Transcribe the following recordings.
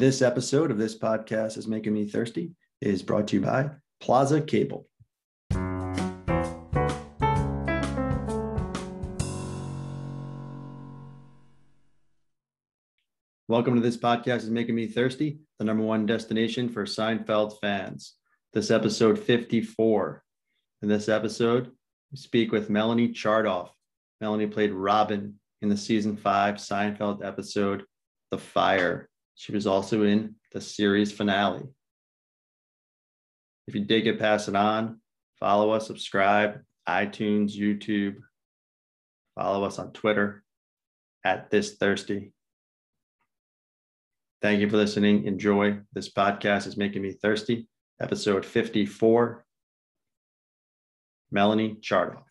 This episode of this podcast is making me thirsty is brought to you by Plaza Cable. Welcome to this podcast is making me thirsty, the number one destination for Seinfeld fans. This episode 54. In this episode, we speak with Melanie Chartoff. Melanie played Robin in the season five Seinfeld episode, The Fire. She was also in the series finale. If you did get pass it on, follow us, subscribe, iTunes, YouTube. Follow us on Twitter at This Thirsty. Thank you for listening. Enjoy. This podcast is making me thirsty. Episode 54. Melanie Chartoff.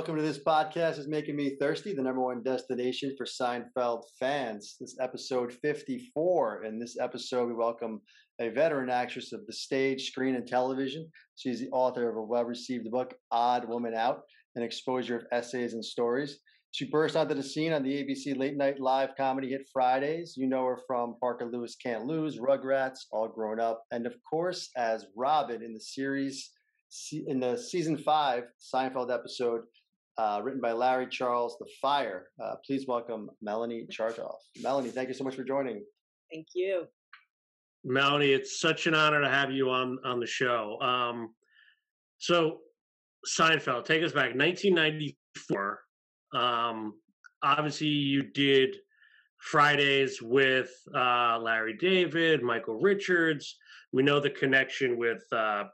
Welcome to this podcast is making me thirsty, the number one destination for Seinfeld fans. This episode 54. In this episode, we welcome a veteran actress of the stage, screen, and television. She's the author of a well-received book, Odd Woman Out, an exposure of essays and stories. She burst onto the scene on the ABC late night live comedy hit Fridays. You know her from Parker Lewis Can't Lose, Rugrats, All Grown Up, and of course as Robin in the series in the season five Seinfeld episode uh, written by Larry Charles, The Fire. Uh, please welcome Melanie Chartoff. Melanie, thank you so much for joining. Thank you. Melanie, it's such an honor to have you on on the show. Um, so, Seinfeld, take us back, 1994. Um, obviously, you did Fridays with uh, Larry David, Michael Richards. We know the connection with uh,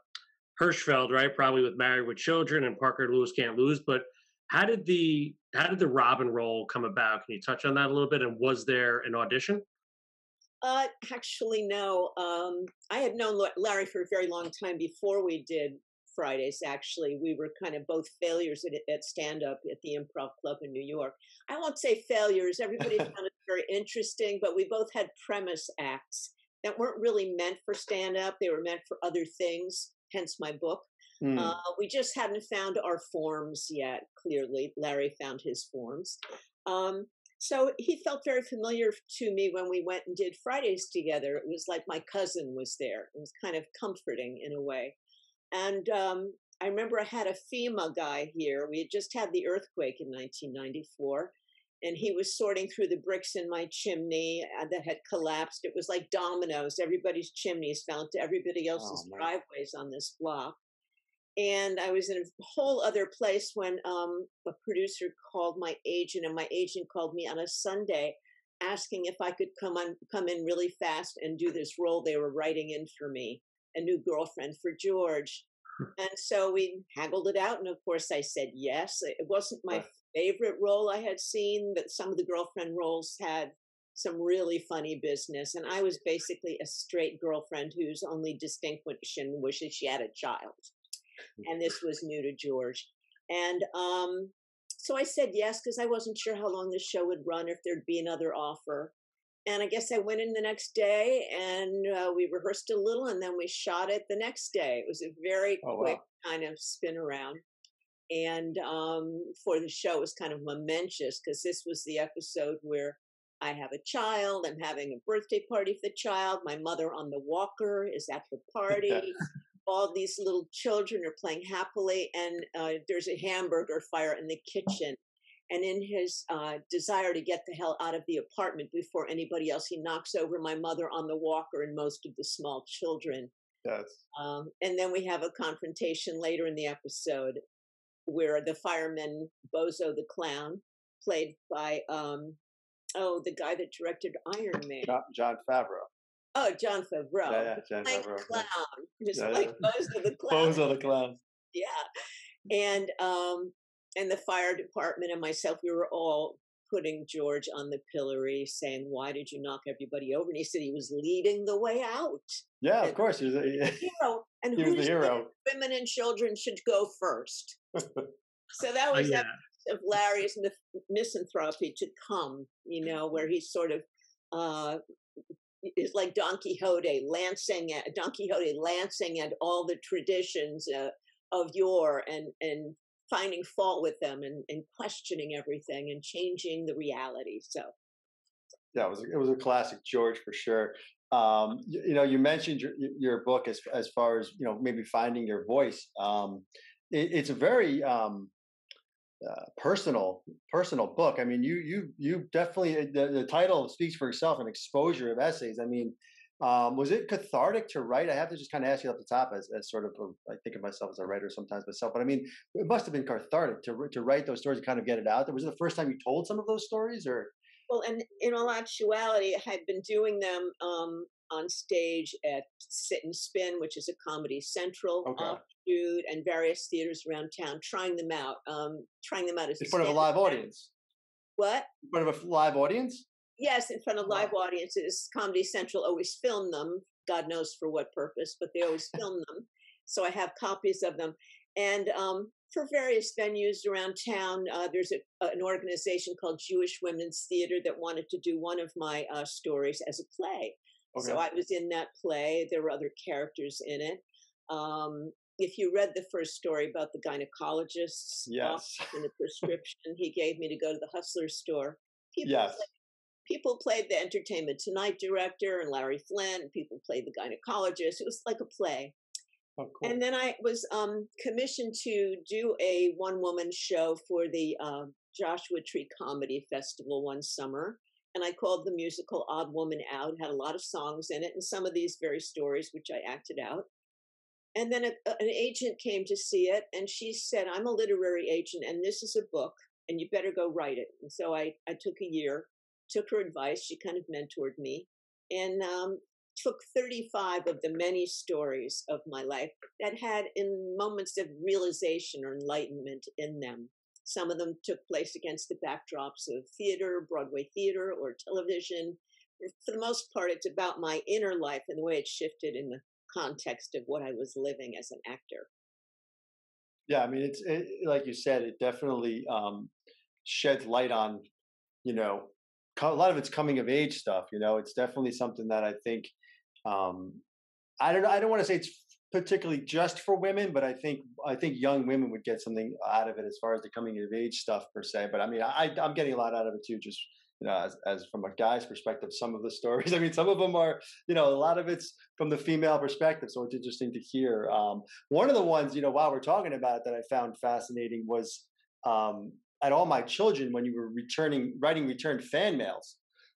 Hirschfeld, right? Probably with Married with Children and Parker Lewis Can't Lose. But how did the how did the Robin role come about? Can you touch on that a little bit? And was there an audition? Uh, actually, no. Um, I had known Larry for a very long time before we did Fridays. Actually, we were kind of both failures at, at stand up at the Improv Club in New York. I won't say failures. Everybody found it very interesting, but we both had premise acts that weren't really meant for stand up. They were meant for other things. Hence my book. Mm. Uh, we just hadn't found our forms yet. Clearly, Larry found his forms. Um, so he felt very familiar to me when we went and did Fridays together. It was like my cousin was there. It was kind of comforting in a way. And um, I remember I had a FEMA guy here. We had just had the earthquake in 1994, and he was sorting through the bricks in my chimney uh, that had collapsed. It was like dominoes. Everybody's chimneys fell to everybody else's oh, driveways on this block and I was in a whole other place when um, a producer called my agent, and my agent called me on a Sunday asking if I could come on, come in really fast and do this role they were writing in for me, a new girlfriend for George. Hmm. And so we haggled it out, and of course I said yes. It wasn't my favorite role I had seen, but some of the girlfriend roles had some really funny business, and I was basically a straight girlfriend whose only distinction was that she had a child and this was new to George. And um, so I said yes because I wasn't sure how long the show would run, if there'd be another offer. And I guess I went in the next day and uh, we rehearsed a little and then we shot it the next day. It was a very oh, quick wow. kind of spin around. And um, for the show, it was kind of momentous because this was the episode where I have a child. I'm having a birthday party for the child. My mother on the walker is at the party all these little children are playing happily, and uh, there's a hamburger fire in the kitchen. And in his uh, desire to get the hell out of the apartment before anybody else, he knocks over my mother on the walker and most of the small children. Yes. Um, and then we have a confrontation later in the episode where the fireman Bozo the clown, played by um, oh the guy that directed Iron Man, John, Jon Favreau. Oh, Jon Favreau. Yeah, yeah, Jon Favreau. Clown. Just yeah, like yeah. Bozo the Clown. Bozo the Clown. Yeah. And um and the fire department and myself, we were all putting George on the pillory, saying, "Why did you knock everybody over?" And he said he was leading the way out. Yeah, and of course, he was a hero. And he was the hero. Women and children should go first. so that was uh, yeah. of Larry's misanthropy to come. You know, where he sort of uh, is like Don Quixote lancing at Don Quixote lancing at all the traditions uh, of yore and and finding fault with them and, and questioning everything and changing the reality. So yeah, it was it was a classic George for sure. Um, you, you, know, you mentioned your, your book as as far as you know, maybe finding your voice. Um, it, it's a very um, uh, personal personal book. I mean, you you you definitely uh, the, the title speaks for itself. An exposure of essays. I mean, um, was it cathartic to write? I have to just kind of ask you off the top, as, as sort of a, I think of myself as a writer sometimes myself, but I mean, it must have been cathartic to to write those stories and kind of get it out there. Was it the first time you told some of those stories, or? Well, and in all actuality, I had been doing them um, on stage at Sit and Spin, which is a Comedy Central okay. offshoot, and various theaters around town, trying them out, um, trying them out as in front of a live audience. What? In front of a live audience? Yes, in front of live wow. audiences. Comedy Central always filmed them. God knows for what purpose, but they always film them. So I have copies of them. And um, for various venues around town. Uh, there's a, an organization called Jewish Women's Theater that wanted to do one of my uh, stories as a play. Okay. So I was in that play. There were other characters in it. Um, if you read the first story about the gynecologist's yes. and the prescription he gave me to go to the Hustler store, people, yes. played, people played the Entertainment Tonight director and Larry Flynt, and people played the gynecologist. It was like a play. Oh, cool. And then I was um, commissioned to do a one woman show for the uh, Joshua Tree Comedy Festival one summer. And I called the musical Odd Woman Out, had a lot of songs in it, and some of these very stories, which I acted out. And then a, an agent came to see it, and she said, I'm a literary agent, and this is a book, and you better go write it. And so I, I took a year, took her advice. She kind of mentored me. And um, took 35 of the many stories of my life that had in moments of realization or enlightenment in them. Some of them took place against the backdrops of theater, Broadway theater, or television. For the most part, it's about my inner life and the way it shifted in the context of what I was living as an actor. Yeah, I mean, it's it, like you said, it definitely um, sheds light on, you know, a lot of it's coming of age stuff. You know, it's definitely something that I think um, I don't I don't want to say it's particularly just for women, but I think I think young women would get something out of it as far as the coming of age stuff per se. But I mean, I I'm getting a lot out of it too, just you know, as, as from a guy's perspective, some of the stories. I mean, some of them are, you know, a lot of it's from the female perspective, so it's interesting to hear. Um, one of the ones, you know, while we're talking about it, that I found fascinating was um, at all my children when you were returning writing returned fan mails.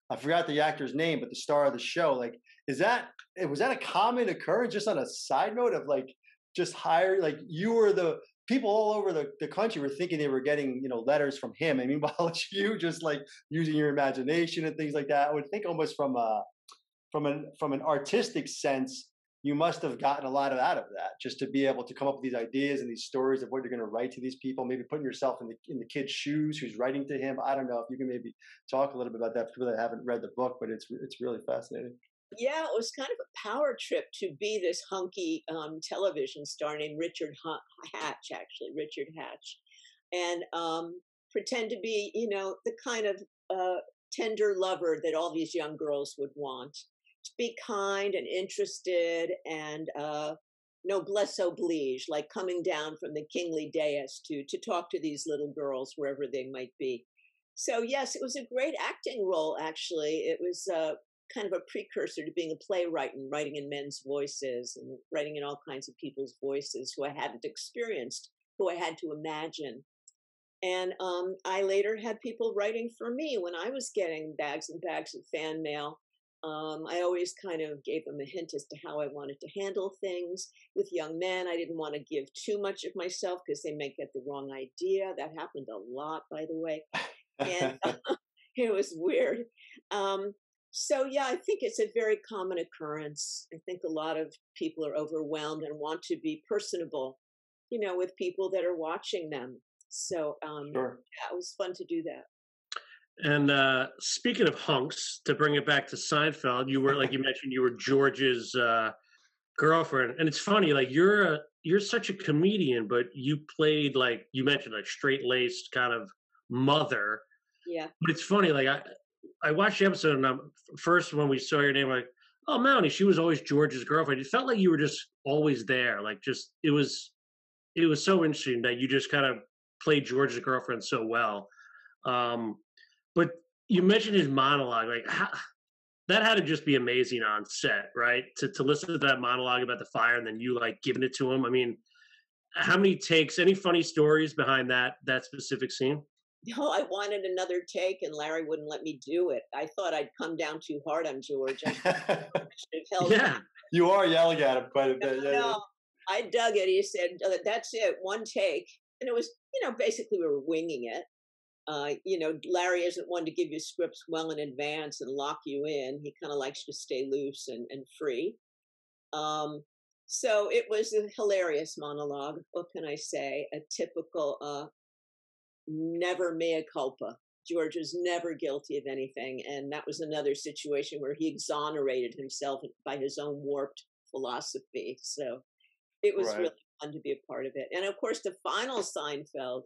I forgot the actor's name, but the star of the show, like is that eh, was that a common occurrence? Just on a side note of like just hire like you were the people all over the, the country were thinking they were getting you know letters from him. I mean, while it's you just like using your imagination and things like that, I would think almost from a from an from an artistic sense, you must have gotten a lot of out of that just to be able to come up with these ideas and these stories of what you're going to write to these people maybe putting yourself in the in the kid's shoes who's writing to him i don't know if you can maybe talk a little bit about that for people that haven't read the book but it's it's really fascinating yeah, it was kind of a power trip to be this hunky um, television star named Richard Hatch, actually, Richard Hatch, and um, pretend to be, you know, the kind of uh, tender lover that all these young girls would want. To be kind and interested and uh, noblesse oblige, like coming down from the kingly dais to to talk to these little girls wherever they might be. So yes, it was a great acting role. Actually, it was uh, kind of a precursor to being a playwright and writing in men's voices and writing in all kinds of people's voices who I hadn't experienced, who I had to imagine. And um, I later had people writing for me when I was getting bags and bags of fan mail. Um, I always kind of gave them a hint as to how I wanted to handle things. With young men, I didn't want to give too much of myself because they may get the wrong idea. That happened a lot, by the way. And uh, it was weird. Um, so, yeah, I think it's a very common occurrence. I think a lot of people are overwhelmed and want to be personable, you know, with people that are watching them. So, um, sure. yeah, it was fun to do that. And uh, speaking of hunks, to bring it back to Seinfeld, you were like you mentioned, you were George's uh, girlfriend, and it's funny, like you're a you're such a comedian, but you played like you mentioned, like straight laced kind of mother. Yeah. But it's funny, like I I watched the episode and I'm, first when we saw your name, like, oh, Melanie, she was always George's girlfriend. It felt like you were just always there. Like, just it was, it was so interesting that you just kind of played George's girlfriend so well. Um, but you mentioned his monologue, like how, that had to just be amazing on set, right? To to listen to that monologue about the fire and then you like giving it to him. I mean, how many takes? Any funny stories behind that that specific scene? No, I wanted another take, and Larry wouldn't let me do it. I thought I'd come down too hard on George. yeah, you are yelling at him quite a bit. No, yeah, no. Yeah. I dug it. He said, "That's it, one take," and it was, you know, basically we were winging it. Uh, you know, Larry isn't one to give you scripts well in advance and lock you in. He kind of likes to stay loose and, and free. Um, so it was a hilarious monologue. What can I say? A typical uh, never mea culpa. George was never guilty of anything. And that was another situation where he exonerated himself by his own warped philosophy. So it was right. really fun to be a part of it. And of course, the final Seinfeld,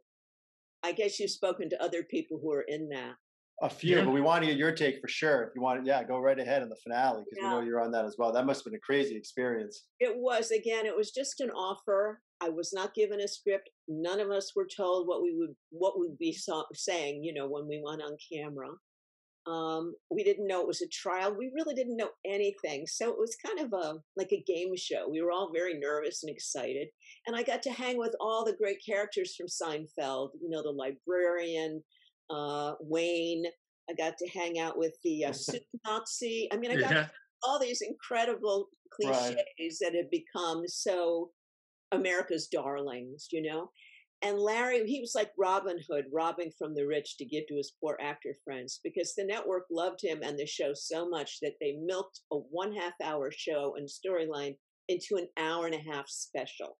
I guess you've spoken to other people who are in that. A few, yeah. but we want to get your take for sure. If you want, yeah, go right ahead in the finale because yeah. we know you're on that as well. That must have been a crazy experience. It was. Again, it was just an offer. I was not given a script. None of us were told what we would what would be so, saying. You know, when we went on camera, um, we didn't know it was a trial. We really didn't know anything. So it was kind of a like a game show. We were all very nervous and excited. And I got to hang with all the great characters from Seinfeld. You know, the librarian, uh, Wayne. I got to hang out with the uh, soup Nazi. I mean, I got yeah. all these incredible cliches right. that had become so America's darlings, you know. And Larry, he was like Robin Hood, robbing from the rich to give to his poor actor friends because the network loved him and the show so much that they milked a one half hour show and storyline into an hour and a half special.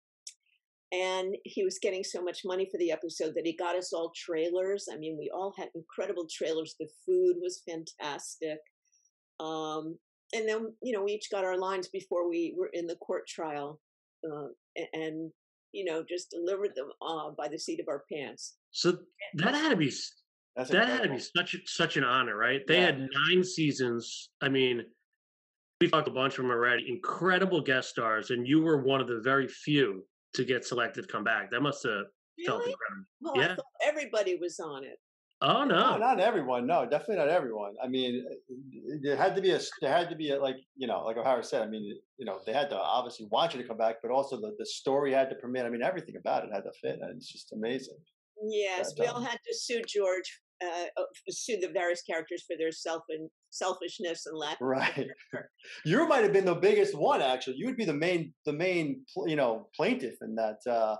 And he was getting so much money for the episode that he got us all trailers. I mean, we all had incredible trailers. The food was fantastic. Um, and then, you know, we each got our lines before we were in the court trial. Uh, and you know, just delivered them uh, by the seat of our pants. So that had to be That's that incredible. had to be such such an honor, right? They yeah. had nine seasons. I mean, we talked a bunch of them already. Incredible guest stars, and you were one of the very few to get selected come back. That must have really? felt incredible. Well, yeah, everybody was on it. Oh no. no. not everyone. No, definitely not everyone. I mean, there had to be a there had to be a, like you know, like O'Hara said. I mean, you know, they had to obviously want you to come back, but also the the story had to permit. I mean, everything about it had to fit, and it's just amazing. Yes, we all had to sue George, uh, uh, sue the various characters for their self and selfishness and lack. Right. you might have been the biggest one. Actually, you would be the main the main you know plaintiff in that. uh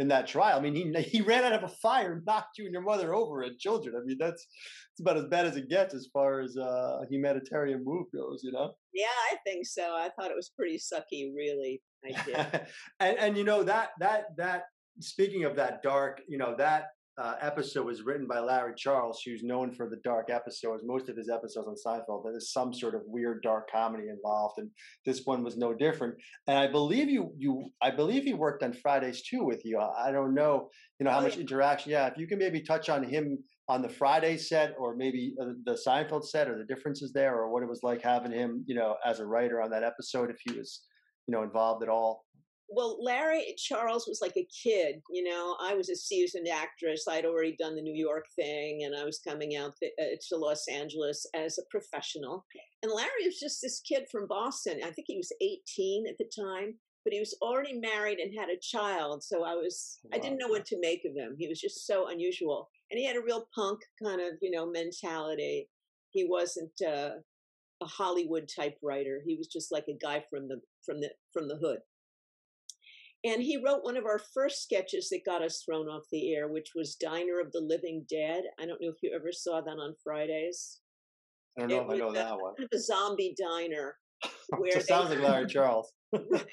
in that trial. I mean, he he ran out of a fire and knocked you and your mother over and children. I mean, that's it's about as bad as it gets as far as uh, a humanitarian move goes. You know? Yeah, I think so. I thought it was pretty sucky, really. I did. and and you know that that that speaking of that dark, you know that uh, episode was written by Larry Charles, who's known for the dark episodes. Most of his episodes on Seinfeld, there's some sort of weird dark comedy involved, and this one was no different. And I believe you, you, I believe he worked on Fridays too with you. I don't know, you know, how much interaction. Yeah, if you can maybe touch on him on the Friday set, or maybe uh, the Seinfeld set, or the differences there, or what it was like having him, you know, as a writer on that episode, if he was, you know, involved at all well, Larry Charles was like a kid. You know, I was a seasoned actress. I'd already done the New York thing, and I was coming out th- uh, to Los Angeles as a professional. And Larry was just this kid from Boston. I think he was 18 at the time, but he was already married and had a child. So I was, wow. I didn't know what to make of him. He was just so unusual, and he had a real punk kind of, you know, mentality. He wasn't. Uh, a Hollywood type writer. He was just like a guy from the from the from the hood. And he wrote one of our first sketches that got us thrown off the air, which was Diner of the Living Dead. I don't know if you ever saw that on Fridays. I don't know it if I know that one. A zombie diner. Where Just sounds like Larry Charles. right.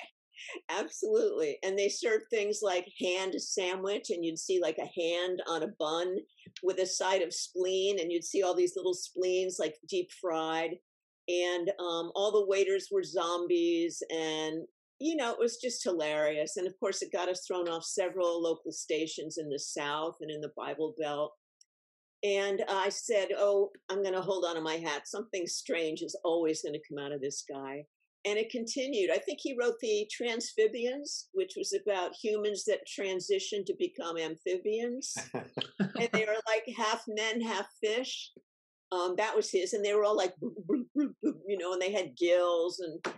Absolutely. And they served things like hand sandwich, and you'd see like a hand on a bun with a side of spleen, and you'd see all these little spleens like deep fried. And um, all the waiters were zombies, and you know, it was just hilarious. And of course, it got us thrown off several local stations in the South and in the Bible Belt. And I said, Oh, I'm going to hold on to my hat. Something strange is always going to come out of this guy. and it continued. I think he wrote the Transphibians, which was about humans that transition to become amphibians, and they were like half men, half fish. Um, that was his, and they were all like, you know, and they had gills and.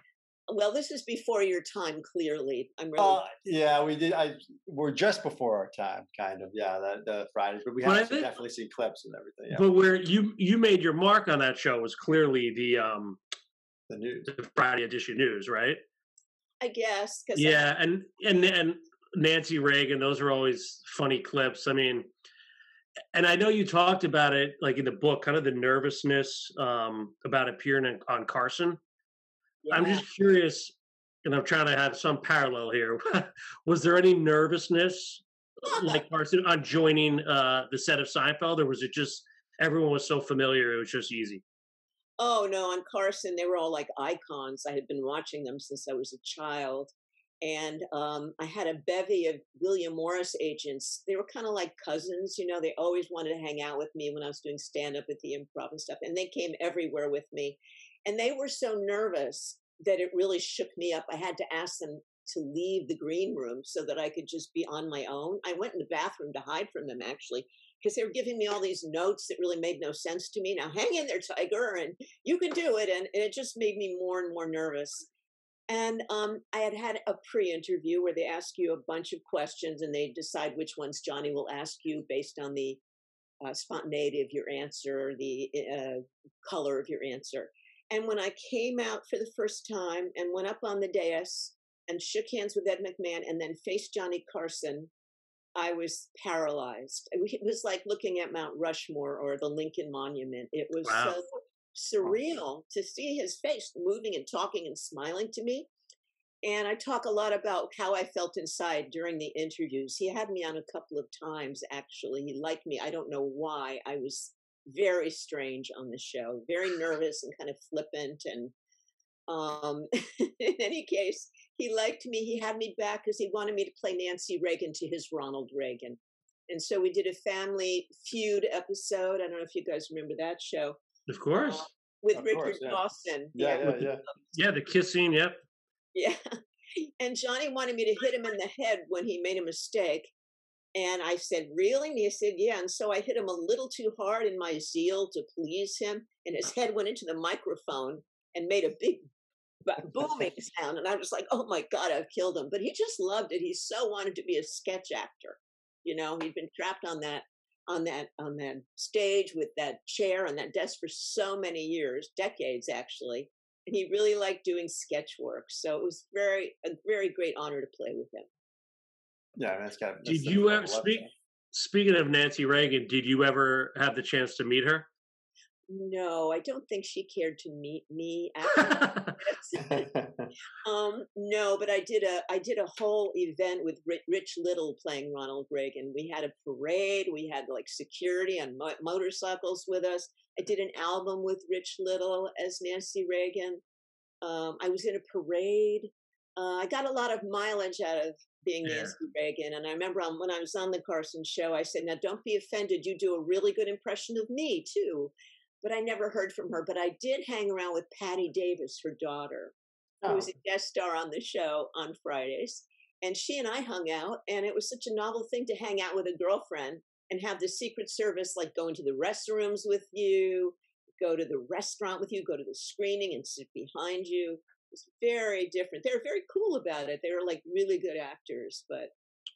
Well, this is before your time. Clearly, I'm really. Uh, yeah, we did. I we're just before our time, kind of. Yeah, the, the Fridays, but we have think, definitely seen clips and everything. Yeah. But where you you made your mark on that show was clearly the um the news, the Friday edition news, right? I guess. yeah, I, and and and Nancy Reagan, those are always funny clips. I mean, and I know you talked about it, like in the book, kind of the nervousness um, about appearing on Carson. Yeah. I'm just curious, and I'm trying to have some parallel here. was there any nervousness, like Carson, on joining uh, the set of Seinfeld, or was it just everyone was so familiar it was just easy? Oh no, on Carson, they were all like icons. I had been watching them since I was a child. And um, I had a bevy of William Morris agents. They were kind of like cousins, you know. They always wanted to hang out with me when I was doing stand up at the improv and stuff. And they came everywhere with me. And they were so nervous that it really shook me up. I had to ask them to leave the green room so that I could just be on my own. I went in the bathroom to hide from them actually because they were giving me all these notes that really made no sense to me. Now hang in there, Tiger, and you can do it. And, and it just made me more and more nervous. And um, I had had a pre-interview where they ask you a bunch of questions and they decide which ones Johnny will ask you based on the uh, spontaneity of your answer, the uh, color of your answer. And when I came out for the first time and went up on the dais and shook hands with Ed McMahon and then faced Johnny Carson, I was paralyzed. It was like looking at Mount Rushmore or the Lincoln Monument. It was wow. so surreal to see his face moving and talking and smiling to me. And I talk a lot about how I felt inside during the interviews. He had me on a couple of times, actually. He liked me. I don't know why. I was very strange on the show, very nervous and kind of flippant. And um, in any case, he liked me. He had me back because he wanted me to play Nancy Reagan to his Ronald Reagan. And so we did a family feud episode. I don't know if you guys remember that show. Of course. Uh, with of Richard course, yeah. Dawson. Yeah, yeah, yeah. Yeah, the kissing, yep. Yeah. And Johnny wanted me to hit him in the head when he made a mistake. And I said, Really? And he said, Yeah. And so I hit him a little too hard in my zeal to please him. And his head went into the microphone and made a big booming sound. And I was like, Oh my God, I've killed him. But he just loved it. He so wanted to be a sketch actor. You know, he'd been trapped on that on that on that stage with that chair and that desk for so many years, decades actually. And he really liked doing sketch work. So it was very a very great honor to play with him. Yeah, that's got. That's did you ever speak? Speaking of Nancy Reagan, did you ever have the chance to meet her? No, I don't think she cared to meet me. um, no, but I did a I did a whole event with Rich Little playing Ronald Reagan. We had a parade. We had like security on mo- motorcycles with us. I did an album with Rich Little as Nancy Reagan. Um, I was in a parade. Uh, I got a lot of mileage out of being yeah. Nancy Reagan. And I remember on, when I was on the Carson show, I said, Now don't be offended. You do a really good impression of me, too. But I never heard from her. But I did hang around with Patti Davis, her daughter, oh. who was a oh. guest star on the show on Fridays. And she and I hung out, and it was such a novel thing to hang out with a girlfriend and have the Secret Service like go into the restrooms with you, go to the restaurant with you, go to the screening and sit behind you was very different. They were very cool about it. They were like really good actors, but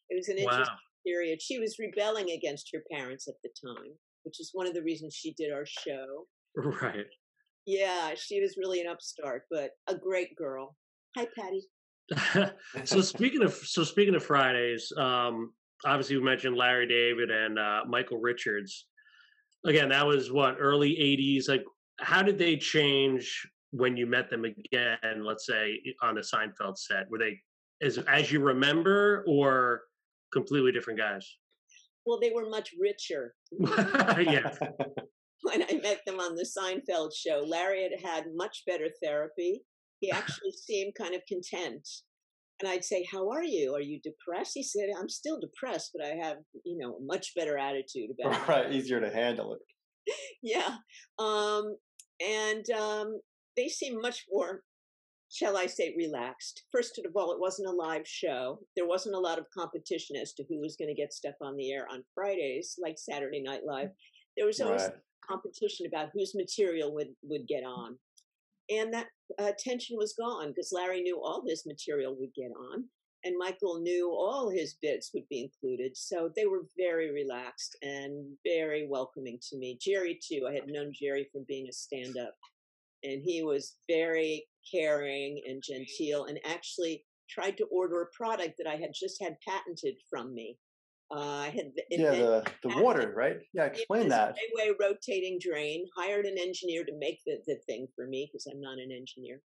it was an interesting wow. period. She was rebelling against her parents at the time, which is one of the reasons she did our show. Right. Yeah, she was really an upstart, but a great girl. Hi, Patti. so speaking of so speaking of Fridays, um, obviously we mentioned Larry David and uh, Michael Richards. Again, that was what early '80s. Like, how did they change when you met them again, let's say on the Seinfeld set? Were they as as you remember, or completely different guys? Well, they were much richer. yeah. when I met them on the Seinfeld show, Larry had had much better therapy. He actually seemed kind of content. And I'd say, "How are you? Are you depressed?" He said, "I'm still depressed, but I have, you know, a much better attitude about it." Right, easier to handle it. yeah, um, and um, they seem much more shall I say, relaxed. First of all, it wasn't a live show. There wasn't a lot of competition as to who was going to get stuff on the air on Fridays, like Saturday Night Live. There was always Right. competition about whose material would would get on, and that uh, tension was gone because Larry knew all his material would get on, and Michael knew all his bits would be included. So they were very relaxed and very welcoming to me. Jerry too. I had known Jerry from being a stand-up, and he was very caring and genteel, and actually tried to order a product that I had just had patented from me. Uh, I had Yeah, the the water, right? Yeah, explain that. Way rotating drain. Hired an engineer to make the, the thing for me because I'm not an engineer,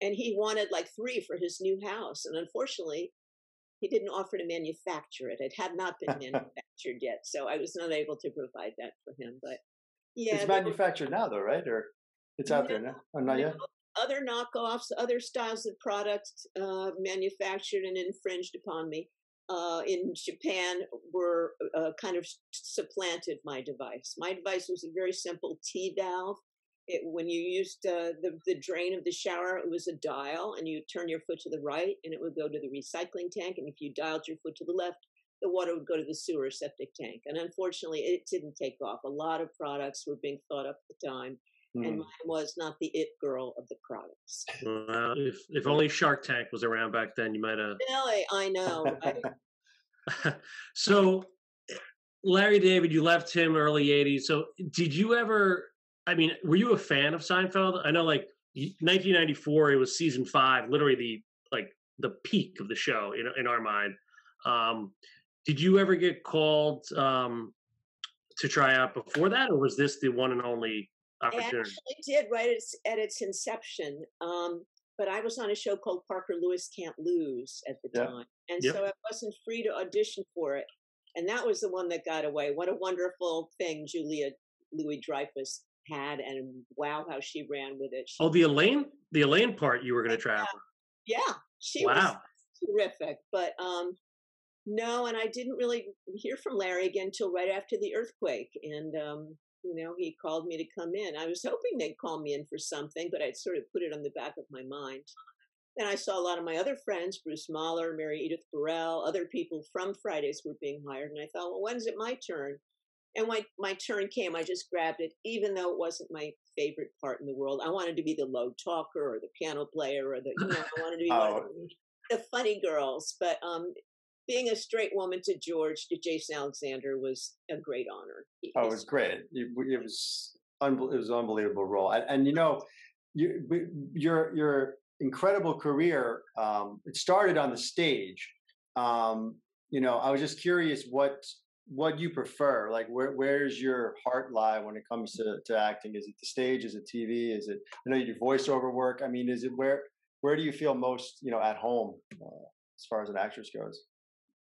and he wanted like three for his new house. And unfortunately, he didn't offer to manufacture it. It had not been manufactured yet, so I was not able to provide that for him. But yeah, it's were manufactured now, though, right? Or it's out there No, now? Oh, not yet. other knockoffs, other styles of products uh, manufactured and infringed upon me uh, in Japan were uh, kind of supplanted my device. My device was a very simple T valve. It, when you used uh, the, the drain of the shower, it was a dial, and you turn your foot to the right, and it would go to the recycling tank. And if you dialed your foot to the left, the water would go to the sewer septic tank. And unfortunately, it didn't take off. A lot of products were being thought up at the time and Hmm. mine was not the it girl of the products. Well, if if only Shark Tank was around back then, you might have. Really, I know. right? so, Larry David, you left him early '80s. So, did you ever? I mean, were you a fan of Seinfeld? I know, like 1994, it was season five, literally the like the peak of the show in in our mind. Um, did you ever get called um, to try out before that, or was this the one and only opportunity? actually did right at its, at its inception. Um, but I was on a show called Parker Lewis Can't Lose at the time. And Yep. so I wasn't free to audition for it. And that was the one that got away. What a wonderful thing Julia Louis Dreyfus had. And wow, how she ran with it. She, Oh, the Elaine, the Elaine part you were going to try out. yeah, she was terrific. But um, no, and I didn't really hear from Larry again until right after the earthquake. And um, you know, he called me to come in. I was hoping they'd call me in for something, but I'd sort of put it on the back of my mind. Then I saw a lot of my other friends, Bruce Mahler, Mary Edith Burrell, other people from Fridays were being hired, and I thought, well, when's it my turn? And when my turn came, I just grabbed it, even though it wasn't my favorite part in the world. I wanted to be the low talker or the piano player or the, you know, I wanted to be one of Oh, the funny girls. But um, being a straight woman to George, to Jason Alexander, was a great honor. He- Oh, it was great. It, it was unbel- it was an unbelievable role, and, and you know, you, your your incredible career. Um, it started on the stage. Um, you know, I was just curious what what you prefer. Like, where where's your heart lie when it comes to to acting? Is it the stage? Is it TV? Is it? I know you do voiceover work. I mean, is it where where do you feel most you know at home uh, as far as an actress goes?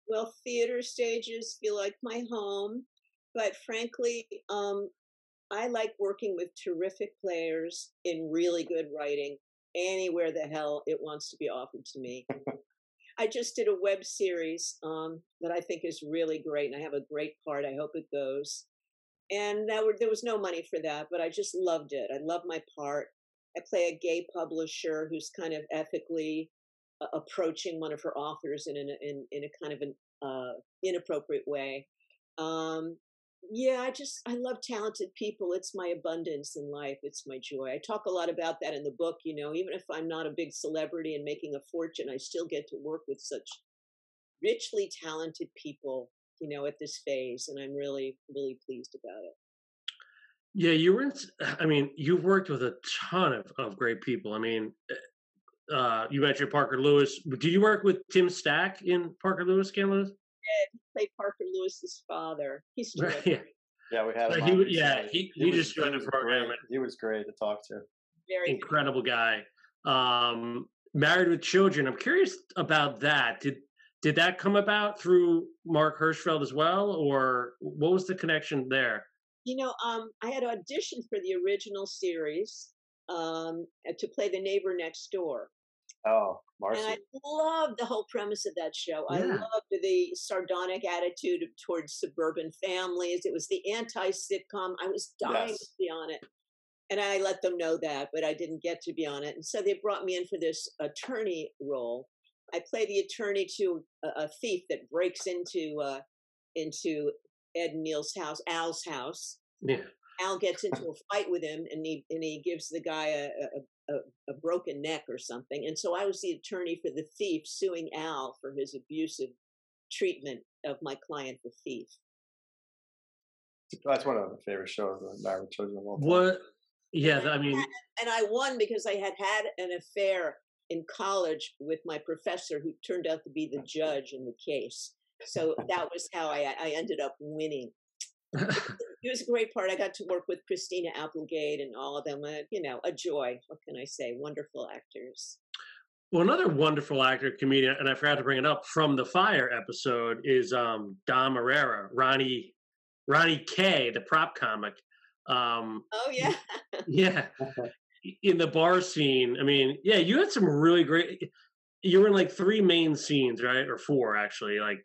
Well, theater stages feel like my home, but frankly, um, I like working with terrific players in really good writing anywhere the hell it wants to be offered to me. I just did a web series um, that I think is really great, and I have a great part. I hope it goes. And that were, there was no money for that, but I just loved it. I love my part. I play a gay publisher who's kind of ethically approaching one of her authors in in in a kind of an uh, inappropriate way. Um, yeah, I just I love talented people. It's my abundance in life. It's my joy. I talk a lot about that in the book. You know, even if I'm not a big celebrity and making a fortune, I still get to work with such richly talented people. You know, at this phase, and I'm really really pleased about it. Yeah, you were. In, I mean, you've worked with a ton of, of great people. I mean, uh, you mentioned Parker Lewis. Did you work with Tim Stack in Parker Lewis? Can Lewis? Played Parker Lewis's father. He's Right, terrific. yeah. Yeah, we had him. he yeah, recently. he- he was- just joined the program great. He was great to talk to. very incredible guy. Um, married with children. I'm curious about that. Did did that come about through Mark Hirschfeld as well, or what was the connection there? You know, um, I had auditioned for the original series um, to play the neighbor next door. Oh, And I loved the whole premise of that show. I loved the sardonic attitude towards suburban families. It was the anti sitcom. I was dying Yes. to be on it. and I let them know that, but I didn't get to be on it. And so they brought me in for this attorney role. I play the attorney to a, a thief that breaks into uh, into Ed O'Neill's house, Al's house. Yeah. Al gets into a fight with him, and he and he gives the guy a, a, a, a broken neck or something. And so I was the attorney for the thief, suing Al for his abusive treatment of my client, the thief. That's one of my favorite shows, the Married Children of all time. What? Yeah, I mean, and I won because I had had an affair in college with my professor, who turned out to be the judge in the case. So that was how I, I ended up winning. it was a great part. I got to work with Christina Applegate and all of them. Uh, you know, a joy. What can I say? Wonderful actors. Well, another wonderful actor, comedian, and I forgot to bring it up from the Fire episode is um, Dom Irrera, Ronnie Ronnie K, the prop comic. Um, oh yeah, yeah. In the bar scene, I mean, yeah, you had some really great. You were in like three main scenes, right, or four actually. Like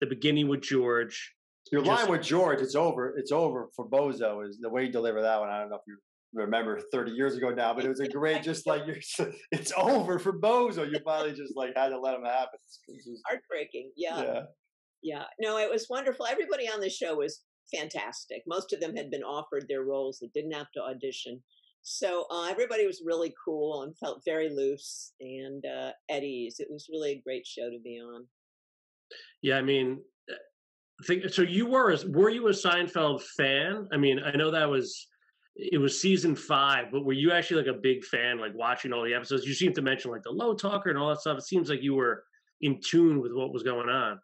the beginning with George. Your just, line with George, it's over. It's over for Bozo. Is the way you deliver that one. I don't know if you remember 30 years ago now, but it was a great, just like you're, it's over for Bozo. You finally just like had to let him happen. It's heartbreaking. Yeah. yeah. Yeah. No, it was wonderful. Everybody on the show was fantastic. Most of them had been offered their roles, they didn't have to audition. So uh, everybody was really cool and felt very loose and uh, at ease. It was really a great show to be on. Yeah, I mean, think so. You were were you a Seinfeld fan? I mean, I know that was it was season five, but were you actually like a big fan, like watching all the episodes? You seem to mention like the low talker and all that stuff. It seems like you were in tune with what was going on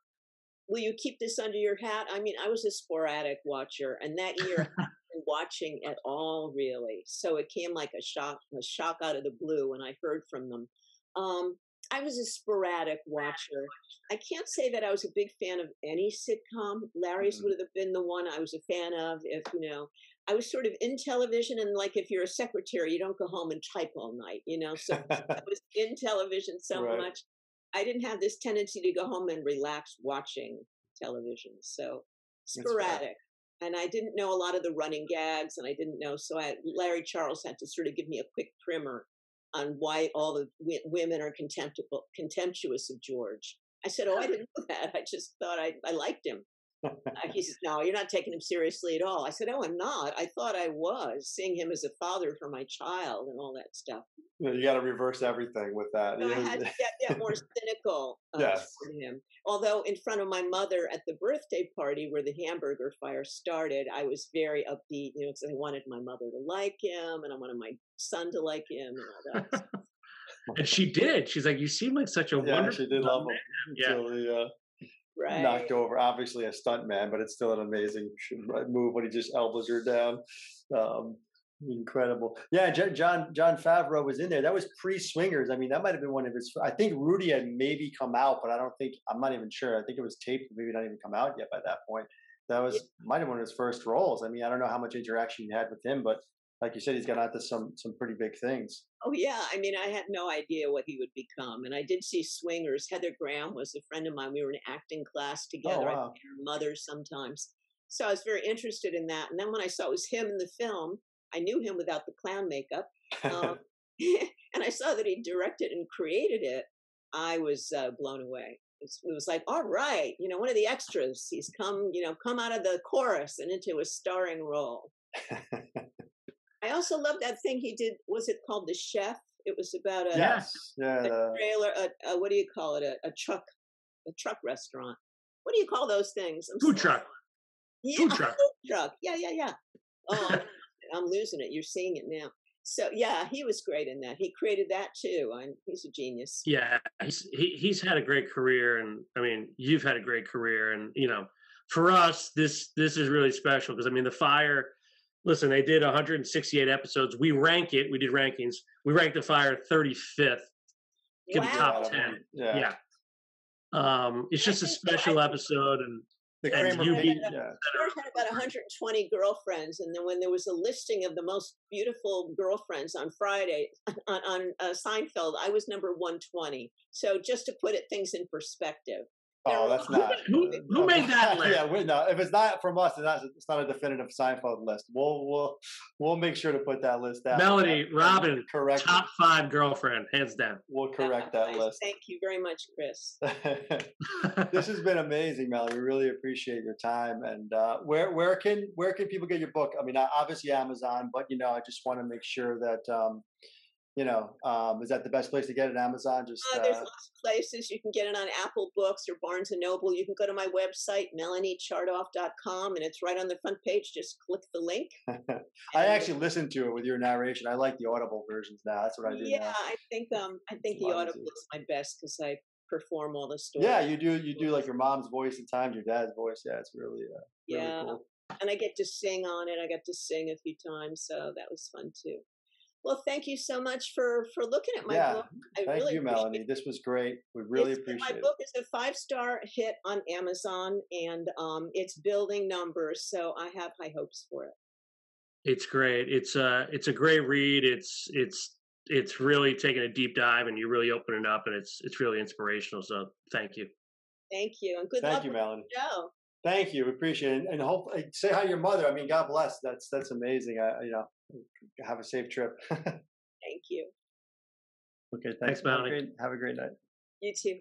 will you keep this under your hat? I mean, I was a sporadic watcher, and that year I wasn't watching at all, really. So it came like a shock, a shock out of the blue when I heard from them. Um, I was a sporadic watcher. I can't say that I was a big fan of any sitcom. Larry's mm-hmm. would have been the one I was a fan of. If you know, I was sort of in television, and like if you're a secretary, you don't go home and type all night, you know. So I was in television so right. much. I didn't have this tendency to go home and relax watching television. So sporadic. And I didn't know a lot of the running gags, and I didn't know. So I, Larry Charles had to sort of give me a quick primer on why all the w- women are contemptible, contemptuous of George. I said, "Oh, I didn't know that. I just thought I, I liked him." Uh, he says, "No, you're not taking him seriously at all." I said, "Oh, I'm not. I thought I was seeing him as a father for my child and all that stuff." You got to reverse everything with that. No, I had to get, get more cynical uh, yes. him. Although in front of my mother at the birthday party where the hamburger fire started, I was very upbeat. You know, because I wanted my mother to like him, and I wanted my son to like him, and all that. and she did. She's like, "You seem like such a yeah, wonderful." She did love him. Yeah. Until uh, right. knocked over. Obviously a stunt man, but it's still an amazing move when he just elbows her down. Um, incredible. Yeah, John Jon Favreau was in there. That was pre Swingers. I mean, that might have been one of his. I think Rudy had maybe come out, but I don't think I'm not even sure. I think it was taped, maybe not even come out yet by that point. That was yeah. might have been one of his first roles. I mean, I don't know how much interaction you had with him, but like you said, he's got onto some some pretty big things. Oh yeah, I mean, I had no idea what he would become, and I did see Swingers. Heather Graham was a friend of mine. We were in acting class oh, together. Oh, wow. I her mother sometimes, so I was very interested in that. And then when I saw it was him in the film, I knew him without the clown makeup, um, and I saw that he directed and created it. I was uh, blown away. It was, it was like, all right, you know, one of the extras. He's come, you know, come out of the chorus and into a starring role. I also love that thing he did. Was it called The Chef? It was about a, yes. yeah, a trailer. A, a, what do you call it? A, a, truck, a truck restaurant. What do you call those things? I'm food sorry. truck. Yeah, food truck. Food truck. Yeah, yeah, yeah. Oh, I'm, I'm losing it. You're seeing it now. So yeah, he was great in that. He created that too. I'm, he's a genius. Yeah, he's he, he's had a great career, and I mean, you've had a great career, and you know, for us, this this is really special because I mean, the fire listen, they did 168 episodes. We rank it. We did rankings. We ranked the fire 35th. Give wow. top 10. Yeah. yeah. Um, it's just a special episode, and the and you beat, yeah. had about 120 girlfriends, and then when there was a listing of the most beautiful girlfriends on Friday on, on uh, Seinfeld, I was number 120. So just to put it things in perspective, Oh, that's not. Who, who made that list? yeah, we, no. If it's not from us, it's not, it's not a definitive Seinfeld list. We'll we'll we'll make sure to put that list down. Melanie, Robin, correct. top five girlfriend, hands down. We'll correct that Nice. list. Thank you very much, Chris. this has been amazing, Melody. We really appreciate your time. And uh, where where can where can people get your book? I mean, uh, obviously Amazon, but you know, I just want to make sure that um, you know, um, is that the best place to get it? Amazon? Just Uh, there's uh, lots of places you can get it on Apple Books or Barnes and Noble. You can go to my website melaniechartoff.com, and it's right on the front page. Just click the link. I actually listened to it with your narration. I like the audible versions now. That's what I do Yeah, now. I think um I think It's the Audible is my best because I perform all the stories. Yeah, you do. You do like your mom's voice at times, your dad's voice. Yeah, it's really, uh, really yeah, cool. and I get to sing on it. I got to sing a few times, so that was fun too. Well, thank you so much for for looking at my Yeah, book. I Thank really you, appreciate Melanie. This was great. We really It's- appreciate my it. My book is a five star hit on Amazon, and um, it's building numbers. So I have high hopes for it. It's great. It's a it's a great read. It's it's it's really taking a deep dive and you're really opening up and it's it's really inspirational. So thank you. Thank you, and good Thank luck you, Melanie. the show. Thank you. Appreciate it. And hope uh, say hi to your mother. I mean, God bless. That's that's amazing. I you know have a safe trip. Thank you. thanks. Thanks, Have Melanie. Have a great night. You too.